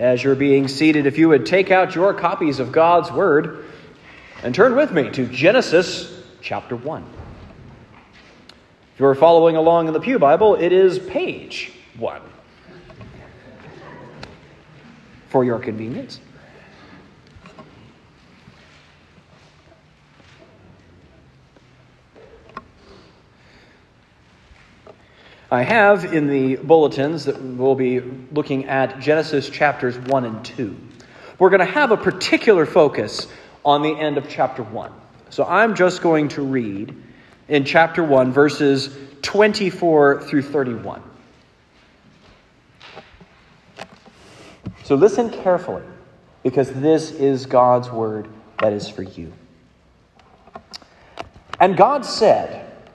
as you're being seated, if you would take out your copies of God's Word and turn with me to Genesis chapter 1. If you're following along in the Pew Bible, it is page 1 for your convenience. I have in the bulletins that we'll be looking at Genesis chapters 1 and 2. We're going to have a particular focus on the end of chapter 1. So I'm just going to read in chapter 1, verses 24 through 31. So listen carefully, because this is God's word that is for you. And God said,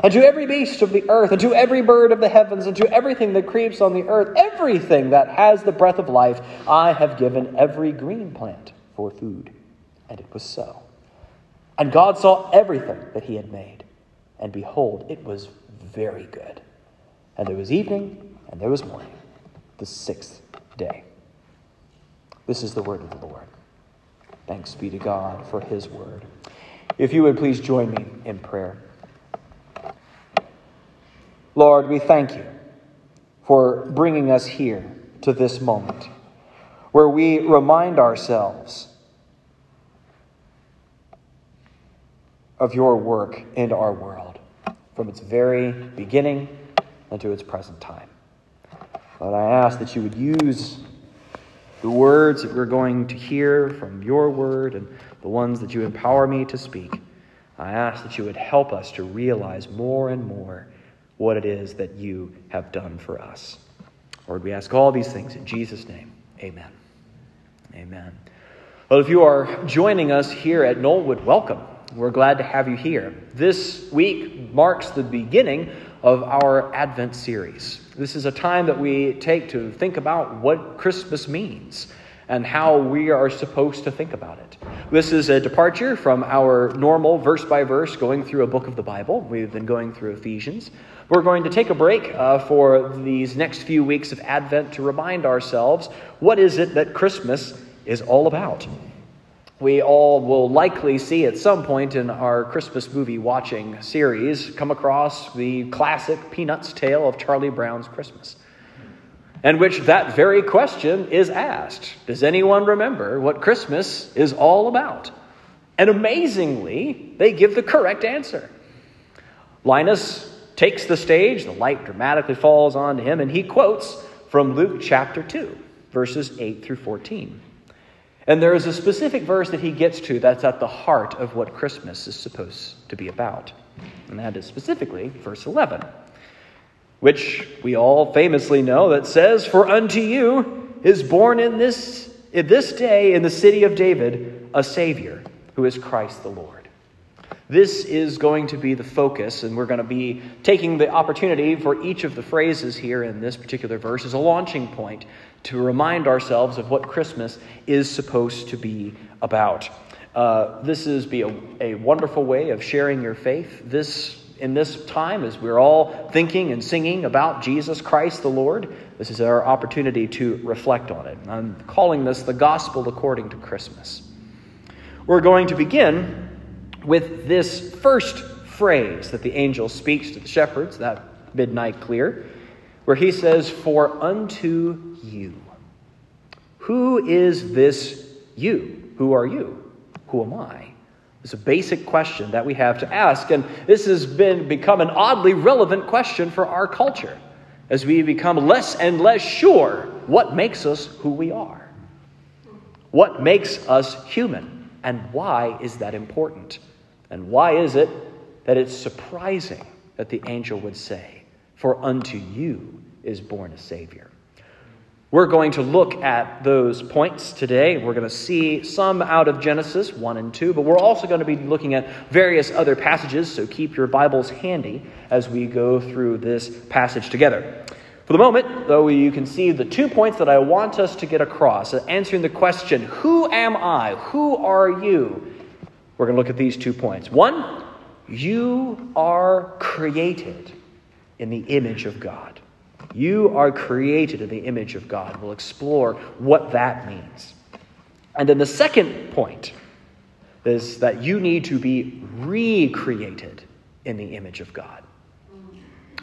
and to every beast of the earth, and to every bird of the heavens, and to everything that creeps on the earth, everything that has the breath of life, I have given every green plant for food. And it was so. And God saw everything that he had made, and behold, it was very good. And there was evening, and there was morning, the sixth day. This is the word of the Lord. Thanks be to God for his word. If you would please join me in prayer. Lord, we thank you for bringing us here to this moment where we remind ourselves of your work in our world from its very beginning and to its present time. Lord, I ask that you would use the words that we're going to hear from your word and the ones that you empower me to speak. I ask that you would help us to realize more and more what it is that you have done for us. Lord, we ask all these things in Jesus' name. Amen. Amen. Well, if you are joining us here at Knollwood, welcome. We're glad to have you here. This week marks the beginning of our Advent series. This is a time that we take to think about what Christmas means and how we are supposed to think about it. This is a departure from our normal verse by verse going through a book of the Bible. We've been going through Ephesians. We're going to take a break uh, for these next few weeks of Advent to remind ourselves what is it that Christmas is all about. We all will likely see at some point in our Christmas movie watching series come across the classic Peanuts tale of Charlie Brown's Christmas, in which that very question is asked Does anyone remember what Christmas is all about? And amazingly, they give the correct answer. Linus takes the stage, the light dramatically falls onto him, and he quotes from Luke chapter 2, verses 8 through 14. And there is a specific verse that he gets to that's at the heart of what Christmas is supposed to be about. And that is specifically verse 11, which we all famously know that says, For unto you is born in this, in this day in the city of David a Savior, who is Christ the Lord. This is going to be the focus, and we're going to be taking the opportunity for each of the phrases here in this particular verse as a launching point to remind ourselves of what Christmas is supposed to be about. Uh, this is be a, a wonderful way of sharing your faith. This in this time as we're all thinking and singing about Jesus Christ the Lord, this is our opportunity to reflect on it. I'm calling this the gospel according to Christmas. We're going to begin with this first phrase that the angel speaks to the shepherds, that midnight clear, where he says, For unto you. Who is this you? Who are you? Who am I? It's a basic question that we have to ask, and this has been become an oddly relevant question for our culture as we become less and less sure what makes us who we are. What makes us human, and why is that important? And why is it that it's surprising that the angel would say, For unto you is born a Savior? We're going to look at those points today. We're going to see some out of Genesis 1 and 2, but we're also going to be looking at various other passages, so keep your Bibles handy as we go through this passage together. For the moment, though, you can see the two points that I want us to get across, answering the question, Who am I? Who are you? We're going to look at these two points. One, you are created in the image of God. You are created in the image of God. We'll explore what that means. And then the second point is that you need to be recreated in the image of God.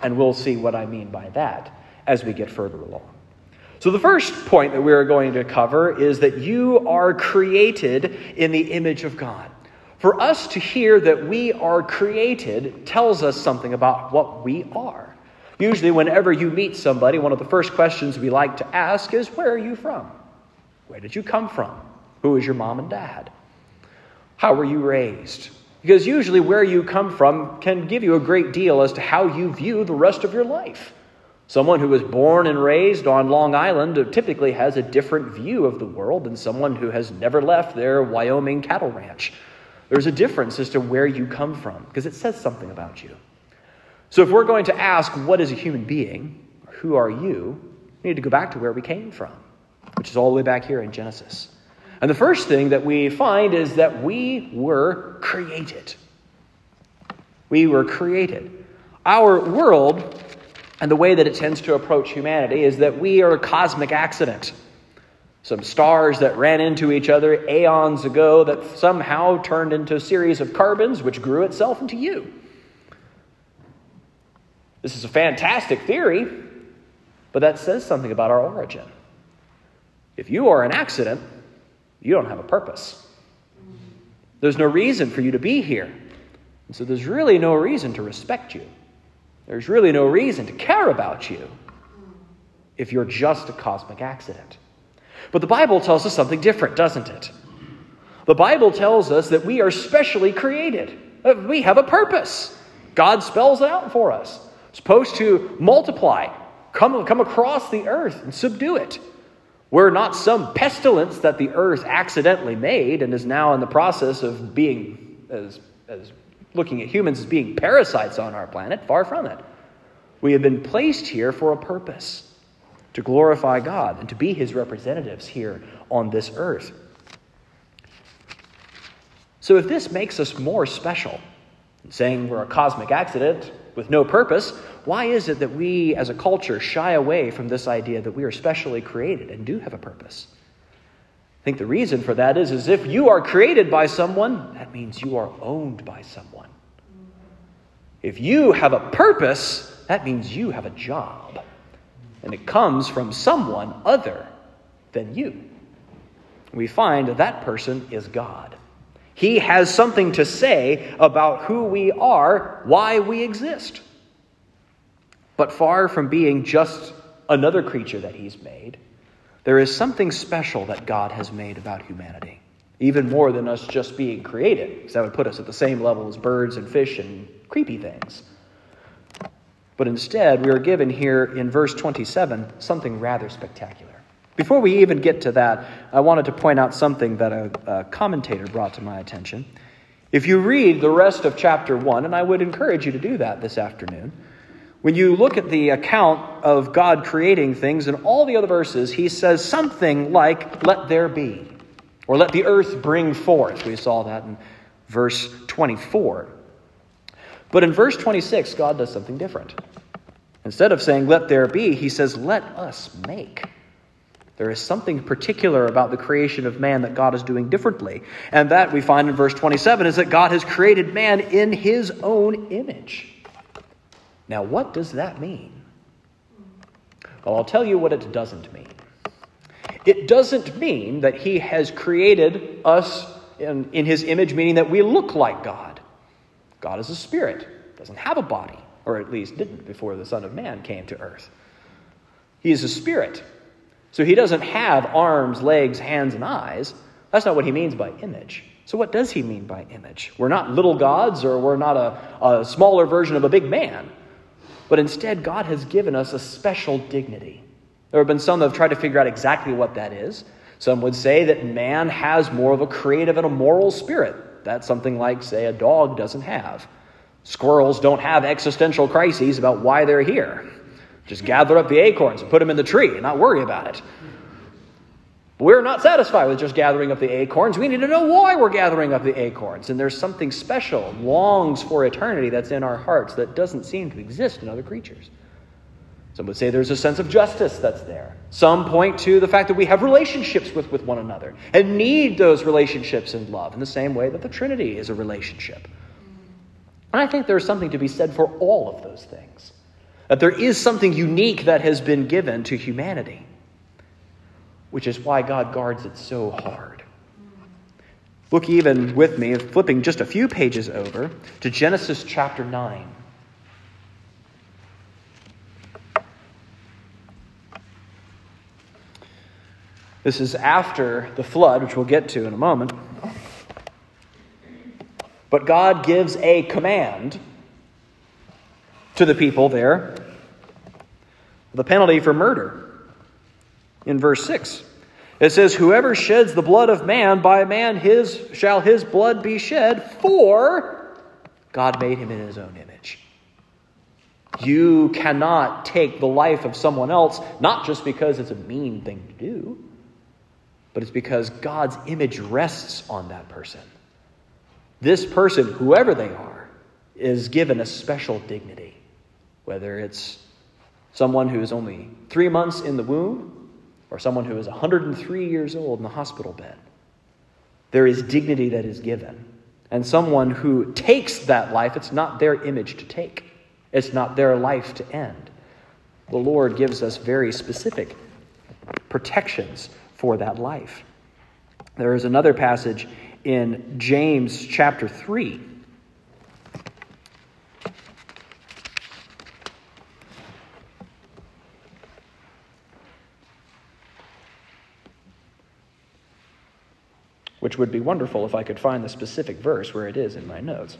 And we'll see what I mean by that as we get further along. So, the first point that we're going to cover is that you are created in the image of God. For us to hear that we are created tells us something about what we are. Usually, whenever you meet somebody, one of the first questions we like to ask is, Where are you from? Where did you come from? Who is your mom and dad? How were you raised? Because usually, where you come from can give you a great deal as to how you view the rest of your life. Someone who was born and raised on Long Island typically has a different view of the world than someone who has never left their Wyoming cattle ranch. There's a difference as to where you come from because it says something about you. So, if we're going to ask, what is a human being? Who are you? We need to go back to where we came from, which is all the way back here in Genesis. And the first thing that we find is that we were created. We were created. Our world and the way that it tends to approach humanity is that we are a cosmic accident. Some stars that ran into each other aeons ago that somehow turned into a series of carbons which grew itself into you. This is a fantastic theory, but that says something about our origin. If you are an accident, you don't have a purpose. There's no reason for you to be here. And so there's really no reason to respect you. There's really no reason to care about you if you're just a cosmic accident. But the Bible tells us something different, doesn't it? The Bible tells us that we are specially created. Uh, we have a purpose. God spells it out for us supposed to multiply, come, come across the earth and subdue it. We're not some pestilence that the earth accidentally made and is now in the process of being, as, as looking at humans as being parasites on our planet. Far from it. We have been placed here for a purpose to glorify God and to be his representatives here on this earth. So, if this makes us more special, saying we're a cosmic accident, with no purpose, why is it that we as a culture shy away from this idea that we are specially created and do have a purpose? I think the reason for that is, is if you are created by someone, that means you are owned by someone. If you have a purpose, that means you have a job. And it comes from someone other than you. We find that, person is God. He has something to say about who we are, why we exist. But far from being just another creature that He's made, there is something special that God has made about humanity, even more than us just being created, because that would put us at the same level as birds and fish and creepy things. But instead, we are given here in verse 27 something rather spectacular. Before we even get to that, I wanted to point out something that a, a, commentator brought to my attention. If you read the rest of chapter 1, and I would encourage you to do that this afternoon, when you look at the account of God creating things in all the other verses, he says something like, Let there be, or let the earth bring forth. We saw that in verse 24. But in verse 26, God does something different. Instead of saying, let there be, he says, let us make. There is something particular about the creation of man that God is doing differently. And that we find in verse 27 is that God has created man in his own image. Now, what does that mean? Well, I'll tell you what it doesn't mean. It doesn't mean that he has created us in, in his image, meaning that we look like God. God is a spirit, doesn't have a body, or at least didn't before the Son of Man came to earth. He is a spirit. So he doesn't have arms, legs, hands, and eyes. That's not what he means by image. So, what does he mean by image? We're not little gods or we're not a, a smaller version of a big man. But instead, God has given us a special dignity. There have been some that have tried to figure out exactly what that is. Some would say that man has more of a creative and a moral spirit. That's something like, say, a dog doesn't have. Squirrels don't have existential crises about why they're here. Just gather up the acorns and put them in the tree and not worry about it. We're not satisfied with just gathering up the acorns. We need to know why we're gathering up the acorns. And there's something special, longs for eternity that's in our hearts that doesn't seem to exist in other creatures. Some would say there's a sense of justice that's there. Some point to the fact that we have relationships with, with one another and need those relationships in love in the same way that the Trinity is a relationship. And I think there's something to be said for all of those things. That there is something unique that has been given to humanity which is why God guards it so hard. Look even with me, flipping just a few pages over to Genesis chapter 9. This is after the flood, which we'll get to in a moment. But God gives a command to the people there the penalty for murder in verse 6. It says, Whoever sheds the blood of man, by man his shall his blood be shed, for God made him in his own image. You cannot take the life of someone else, not just because it's a mean thing to do, but it's because God's image rests on that person. This person, whoever they are, is given a special dignity, whether it's someone who is only three months in the womb or someone who is 103 years old in the hospital bed. There is dignity that is given. And someone who takes that life, it's not their image to take, it's not their life to end. The Lord gives us very specific protections for that life. There is another passage in James chapter 3 which would be wonderful if I could find the specific verse where it is in my notes.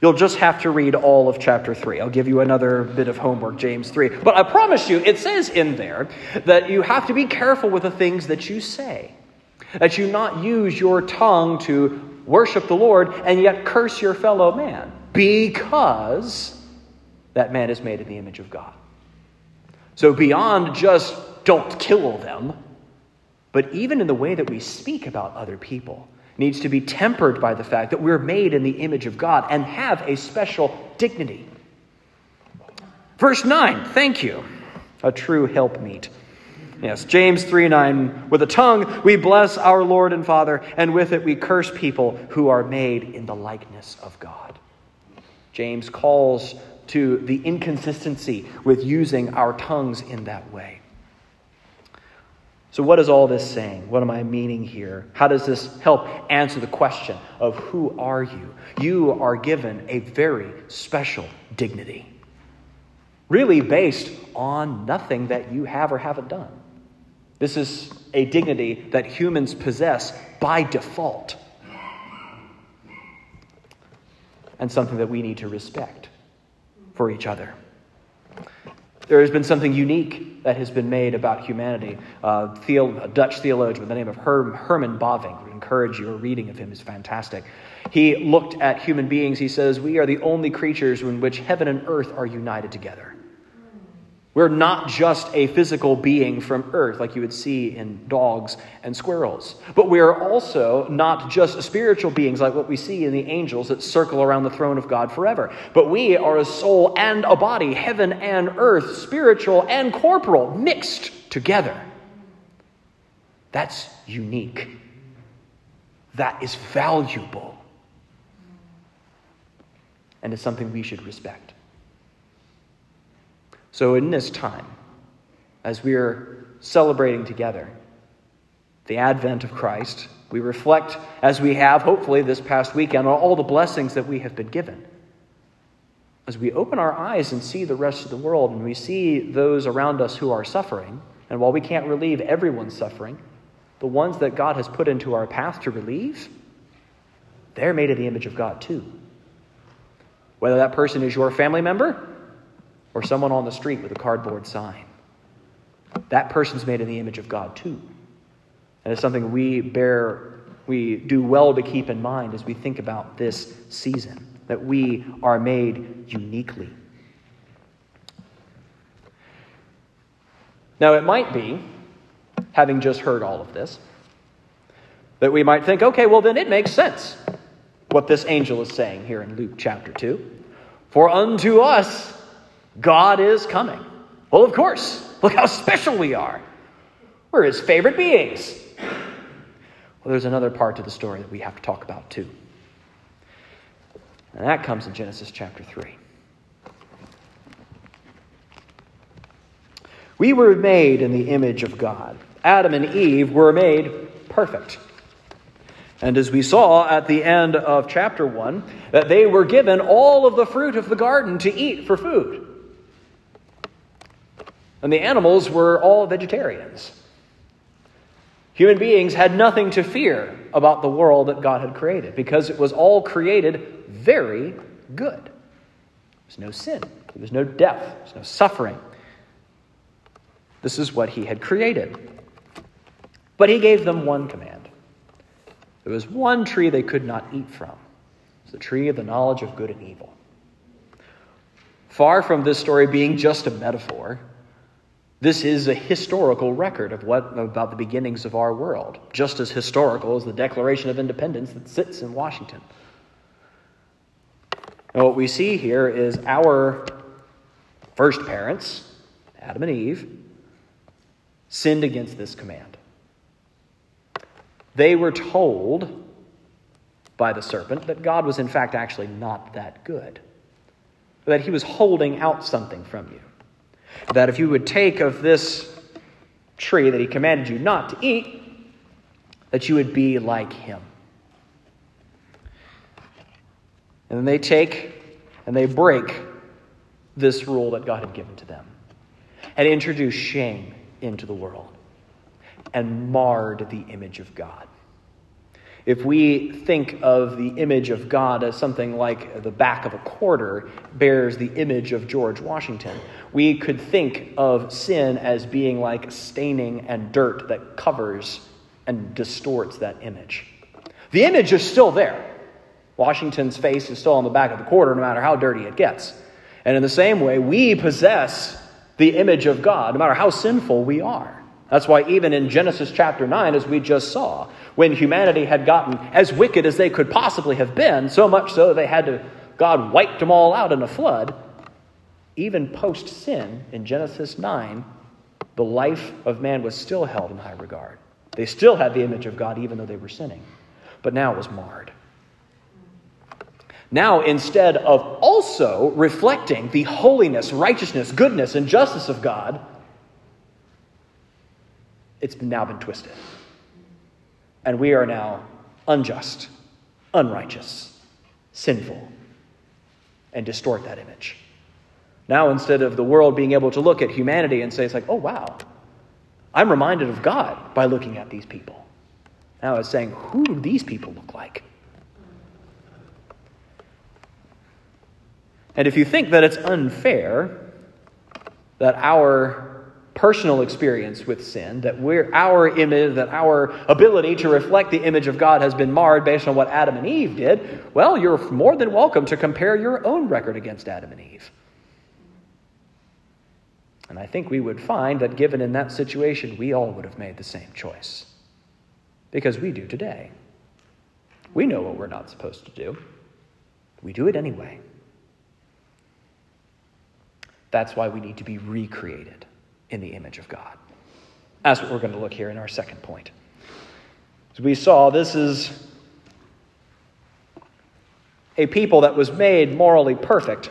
You'll just have to read all of chapter 3. I'll give you another bit of homework, James 3. But I promise you, it says in there that you have to be careful with the things that you say, that you not use your tongue to worship the Lord and yet curse your fellow man, because that man is made in the image of God. So, beyond just don't kill them, but even in the way that we speak about other people needs to be tempered by the fact that we're made in the image of God and have a special dignity. Verse 9, thank you, a true helpmeet. Yes, James 3 9, with a tongue we bless our Lord and Father, and with it we curse people who are made in the likeness of God. James calls to the inconsistency with using our tongues in that way. So, what is all this saying? What am I meaning here? How does this help answer the question of who are you? You are given a very special dignity, really based on nothing that you have or haven't done. This is a dignity that humans possess by default, and something that we need to respect for each other. There has been something unique that has been made about humanity. Uh, a Dutch theologian by the name of Herm, Herman Bavinck, I encourage you, a reading of him is fantastic. He looked at human beings, he says, We are the only creatures in which heaven and earth are united together. We're not just a physical being from earth like you would see in dogs and squirrels, but we are also not just spiritual beings like what we see in the angels that circle around the throne of God forever, but we are a soul and a body, heaven and earth, spiritual and corporal, mixed together. That's unique. That is valuable. And it's something we should respect. So, in this time, as we are celebrating together the advent of Christ, we reflect, as we have hopefully this past weekend, on all the blessings that we have been given. As we open our eyes and see the rest of the world and we see those around us who are suffering, and while we can't relieve everyone's suffering, the ones that God has put into our path to relieve, they're made in the image of God too. Whether that person is your family member or someone on the street with a cardboard sign. That person's made in the image of God too. And it's something we bear, we do well to keep in mind as we think about this season, that we are made uniquely. Now, it might be, having just heard all of this, that we might think, okay, well, then it makes sense what this angel is saying here in Luke chapter 2. For unto us God is coming. Well, of course. Look how special we are. We're his favorite beings. Well, there's another part to the story that we have to talk about too. And that comes in Genesis chapter 3. We were made in the image of God. Adam and Eve were made perfect. And as we saw at the end of chapter 1, that they were given all of the fruit of the garden to eat for food. And the animals were all vegetarians. Human beings had nothing to fear about the world that God had created because it was all created very good. There was no sin, there was no death, there was no suffering. This is what He had created. But He gave them one command. There was one tree they could not eat from. It was the tree of the knowledge of good and evil. Far from this story being just a metaphor, this is a historical record of what about the beginnings of our world, just as historical as the Declaration of Independence that sits in Washington. And what we see here is our first parents, Adam and Eve, sinned against this command. They were told by the serpent that God was, in fact, actually not that good, that he was holding out something from you that if you would take of this tree that he commanded you not to eat, that you would be like him. And then they take and they break this rule that God had given to them and introduce shame into the world and marred the image of God. If we think of the image of God as something like the back of a quarter bears the image of George Washington, we could think of sin as being like staining and dirt that covers and distorts that image. The image is still there. Washington's face is still on the back of the quarter, no matter how dirty it gets. And in the same way, we possess the image of God, no matter how sinful we are. That's why, even in Genesis chapter 9, as we just saw, when humanity had gotten as wicked as they could possibly have been, so much so they had to, God wiped them all out in a flood, even post sin in Genesis 9, the life of man was still held in high regard. They still had the image of God, even though they were sinning. But now it was marred. Now, instead of also reflecting the holiness, righteousness, goodness, and justice of God, it's now been twisted. And we are now unjust, unrighteous, sinful, and distort that image. Now, instead of the world being able to look at humanity and say, it's like, oh, wow, I'm reminded of God by looking at these people. Now it's saying, who do these people look like? And if you think that it's unfair that our personal experience with sin, that we're, our image, that our ability to reflect the image of God has been marred based on what Adam and Eve did, well, you're more than welcome to compare your own record against Adam and Eve. And I think we would find that given in that situation, we all would have made the same choice. Because we do today. We know what we're not supposed to do, we do it anyway. That's why we need to be recreated in the image of God. That's what we're going to look here in our second point. As we saw, this is a people that was made morally perfect,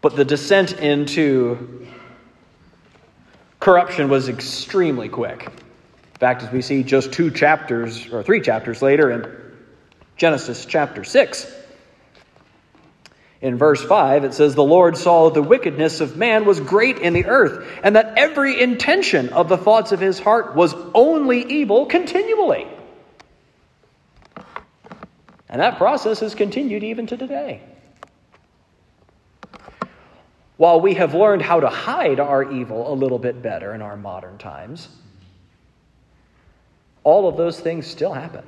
but the descent into corruption was extremely quick. In fact, as we see just two chapters, or three chapters later in Genesis chapter 6, in verse 5, it says, The Lord saw the wickedness of man was great in the earth, and that every intention of the thoughts of his heart was only evil continually. And that process has continued even to today. While we have learned how to hide our evil a little bit better in our modern times, all of those things still happen.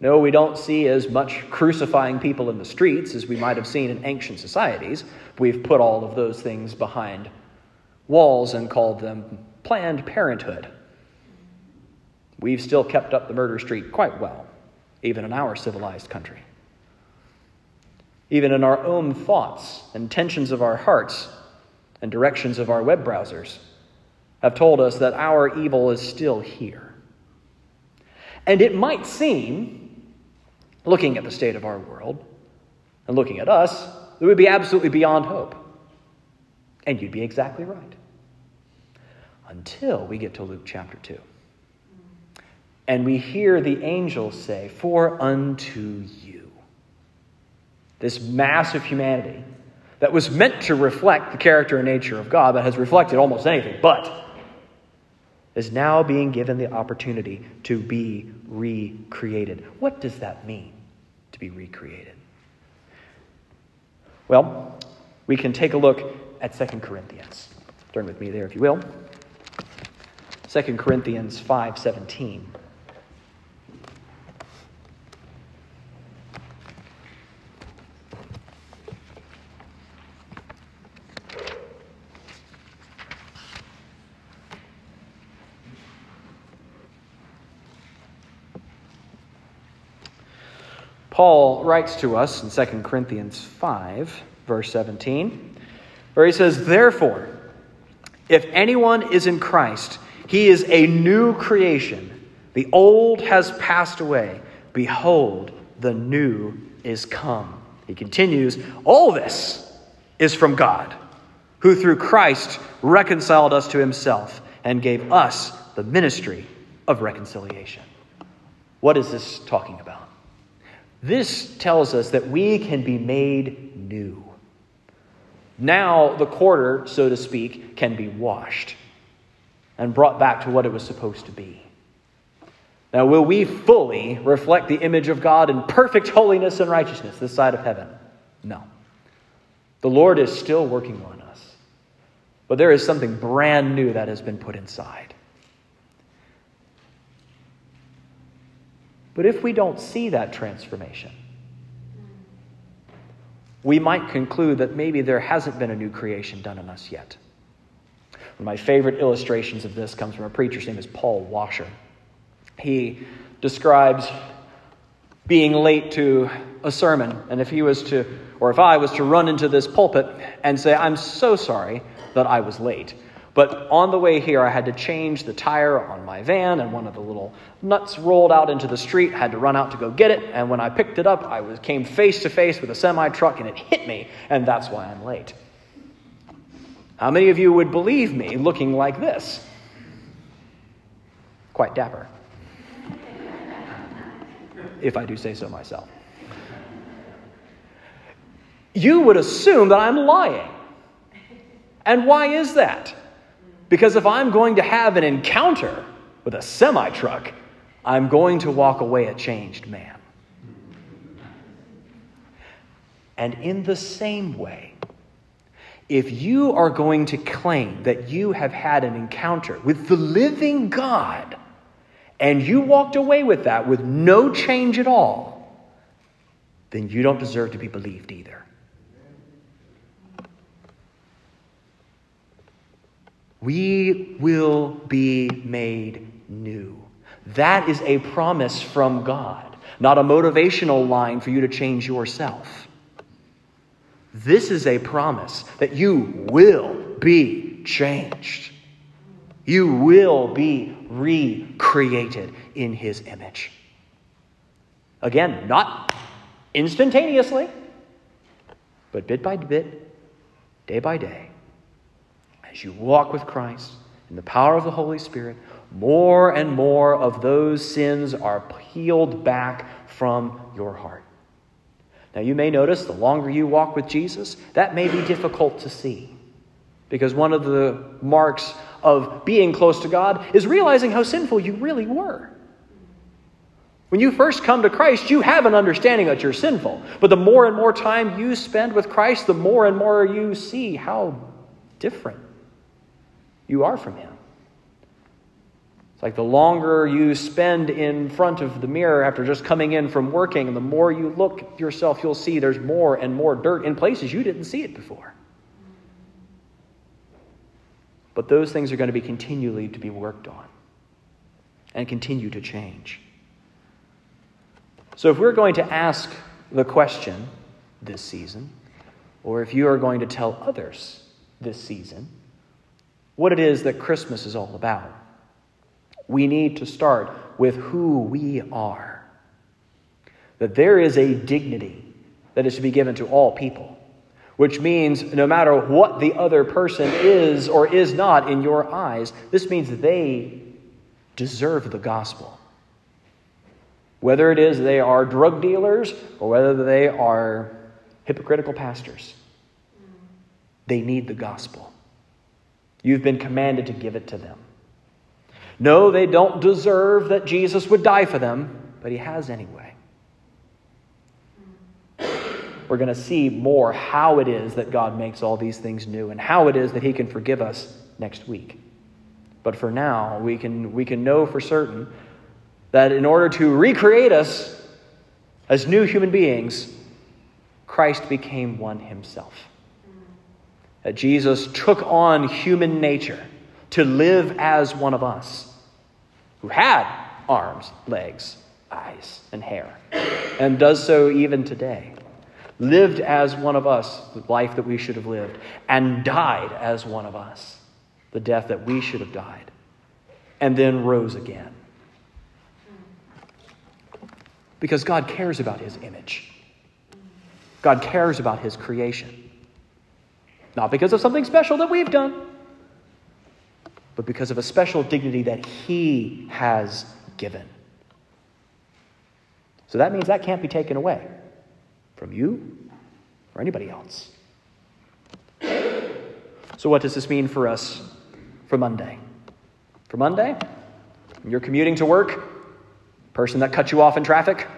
No, we don't see as much crucifying people in the streets as we might have seen in ancient societies. We've put all of those things behind walls and called them Planned Parenthood. We've still kept up the murder streak quite well, even in our civilized country. Even in our own thoughts, intentions of our hearts, and directions of our web browsers have told us that our evil is still here. And it might seem looking at the state of our world and looking at us, it would be absolutely beyond hope. And you'd be exactly right. Until we get to Luke chapter 2. And we hear the angels say, For unto you. This mass of humanity that was meant to reflect the character and nature of God, that has reflected almost anything but, is now being given the opportunity to be recreated. What does that mean? To be recreated? Well, we can take a look at 2 Corinthians. Turn with me there if you will. 2 Corinthians 5:17. Paul writes to us in 2 Corinthians 5, verse 17, where he says, Therefore, if anyone is in Christ, he is a new creation. The old has passed away. Behold, the new is come. He continues, All this is from God, who through Christ reconciled us to himself and gave us the ministry of reconciliation. What is this talking about? This tells us that we can be made new. Now, the quarter, so to speak, can be washed and brought back to what it was supposed to be. Now, will we fully reflect the image of God in perfect holiness and righteousness this side of heaven? No. The Lord is still working on us. But there is something brand new that has been put inside. But if we don't see that transformation, we might conclude that maybe there hasn't been a new creation done in us yet. One of my favorite illustrations of this comes from a preacher's name is Paul Washer. He describes being late to a sermon, and if he was to, or if I was to run into this pulpit and say, I'm so sorry that I was late. But on the way here, I had to change the tire on my van, and one of the little nuts rolled out into the street. I had to run out to go get it, and when I picked it up, I was, came face to face with a semi truck, and it hit me, and that's why I'm late. How many of you would believe me looking like this? Quite dapper. if I do say so myself. You would assume that I'm lying. And why is that? Because if I'm going to have an encounter with a semi truck, I'm going to walk away a changed man. And in the same way, if you are going to claim that you have had an encounter with the living God, and you walked away with that with no change at all, then you don't deserve to be believed either. We will be made new. That is a promise from God, not a motivational line for you to change yourself. This is a promise that you will be changed. You will be recreated in his image. Again, not instantaneously, but bit by bit, day by day, as you walk with Christ in the power of the Holy Spirit, more and more of those sins are peeled back from your heart. Now, you may notice the longer you walk with Jesus, that may be difficult to see. Because one of the marks of being close to God is realizing how sinful you really were. When you first come to Christ, you have an understanding that you're sinful. But the more and more time you spend with Christ, the more and more you see how different you are from Him. It's like the longer you spend in front of the mirror after just coming in from working, the more you look yourself, you'll see there's more and more dirt in places you didn't see it before. But those things are going to be continually to be worked on and continue to change. So if we're going to ask the question this season, or if you are going to tell others this season what it is that Christmas is all about, we need to start with who we are. That there is a dignity that is to be given to all people, which means no matter what the other person is or is not in your eyes, this means they deserve the gospel. Whether it is they are drug dealers or whether they are hypocritical pastors, they need the gospel. You've been commanded to give it to them. No, they don't deserve that Jesus would die for them, but he has anyway. We're going to see more how it is that God makes all these things new and how it is that he can forgive us next week. But for now, we can, we can know for certain that in order to recreate us as new human beings, Christ became one himself. That Jesus took on human nature to live as one of us who had arms, legs, eyes, and hair, and does so even today, lived as one of us, the life that we should have lived, and died as one of us, the death that we should have died, and then rose again. Because God cares about his image. God cares about his creation. Not because of something special that we've done, but because of a special dignity that He has given. So that means that can't be taken away from you or anybody else. So, what does this mean for us for Monday? For Monday, you're commuting to work, person that cut you off in traffic,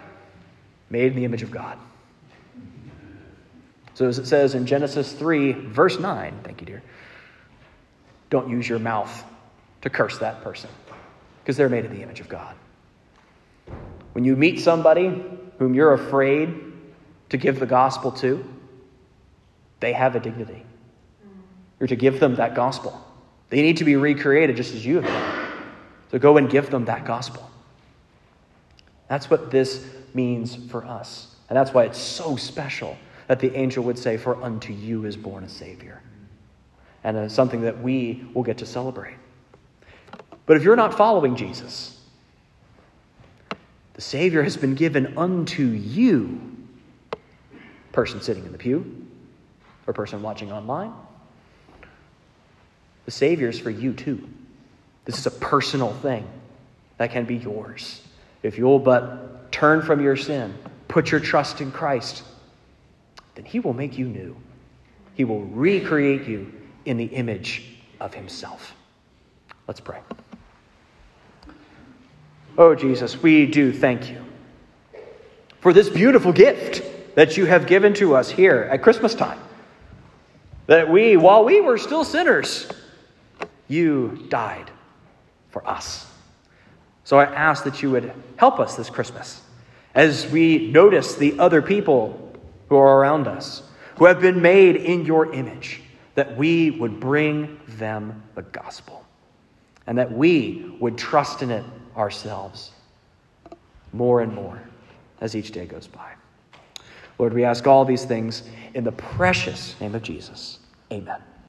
made in the image of God. So, as it says in Genesis 3, verse 9, thank you, dear, don't use your mouth to curse that person because they're made in the image of God. When you meet somebody whom you're afraid to give the gospel to, they have a dignity. You're to give them that gospel. They need to be recreated just as you have been. So go and give them that gospel. That's what this means for us. And that's why it's so special that the angel would say, For unto you is born a Savior. And it's something that we will get to celebrate. But if you're not following Jesus, the Savior has been given unto you, person sitting in the pew or person watching online. The Savior is for you too. This is a personal thing that can be yours. If you'll but turn from your sin, put your trust in Christ, then He will make you new. He will recreate you in the image of Himself. Let's pray. Oh, Jesus, we do thank you for this beautiful gift that you have given to us here at Christmas time. That we, while we were still sinners, you died for us. So I ask that you would help us this Christmas as we notice the other people who are around us, who have been made in your image, that we would bring them the gospel and that we would trust in it ourselves more and more as each day goes by. Lord, we ask all these things in the precious name of Jesus. Amen.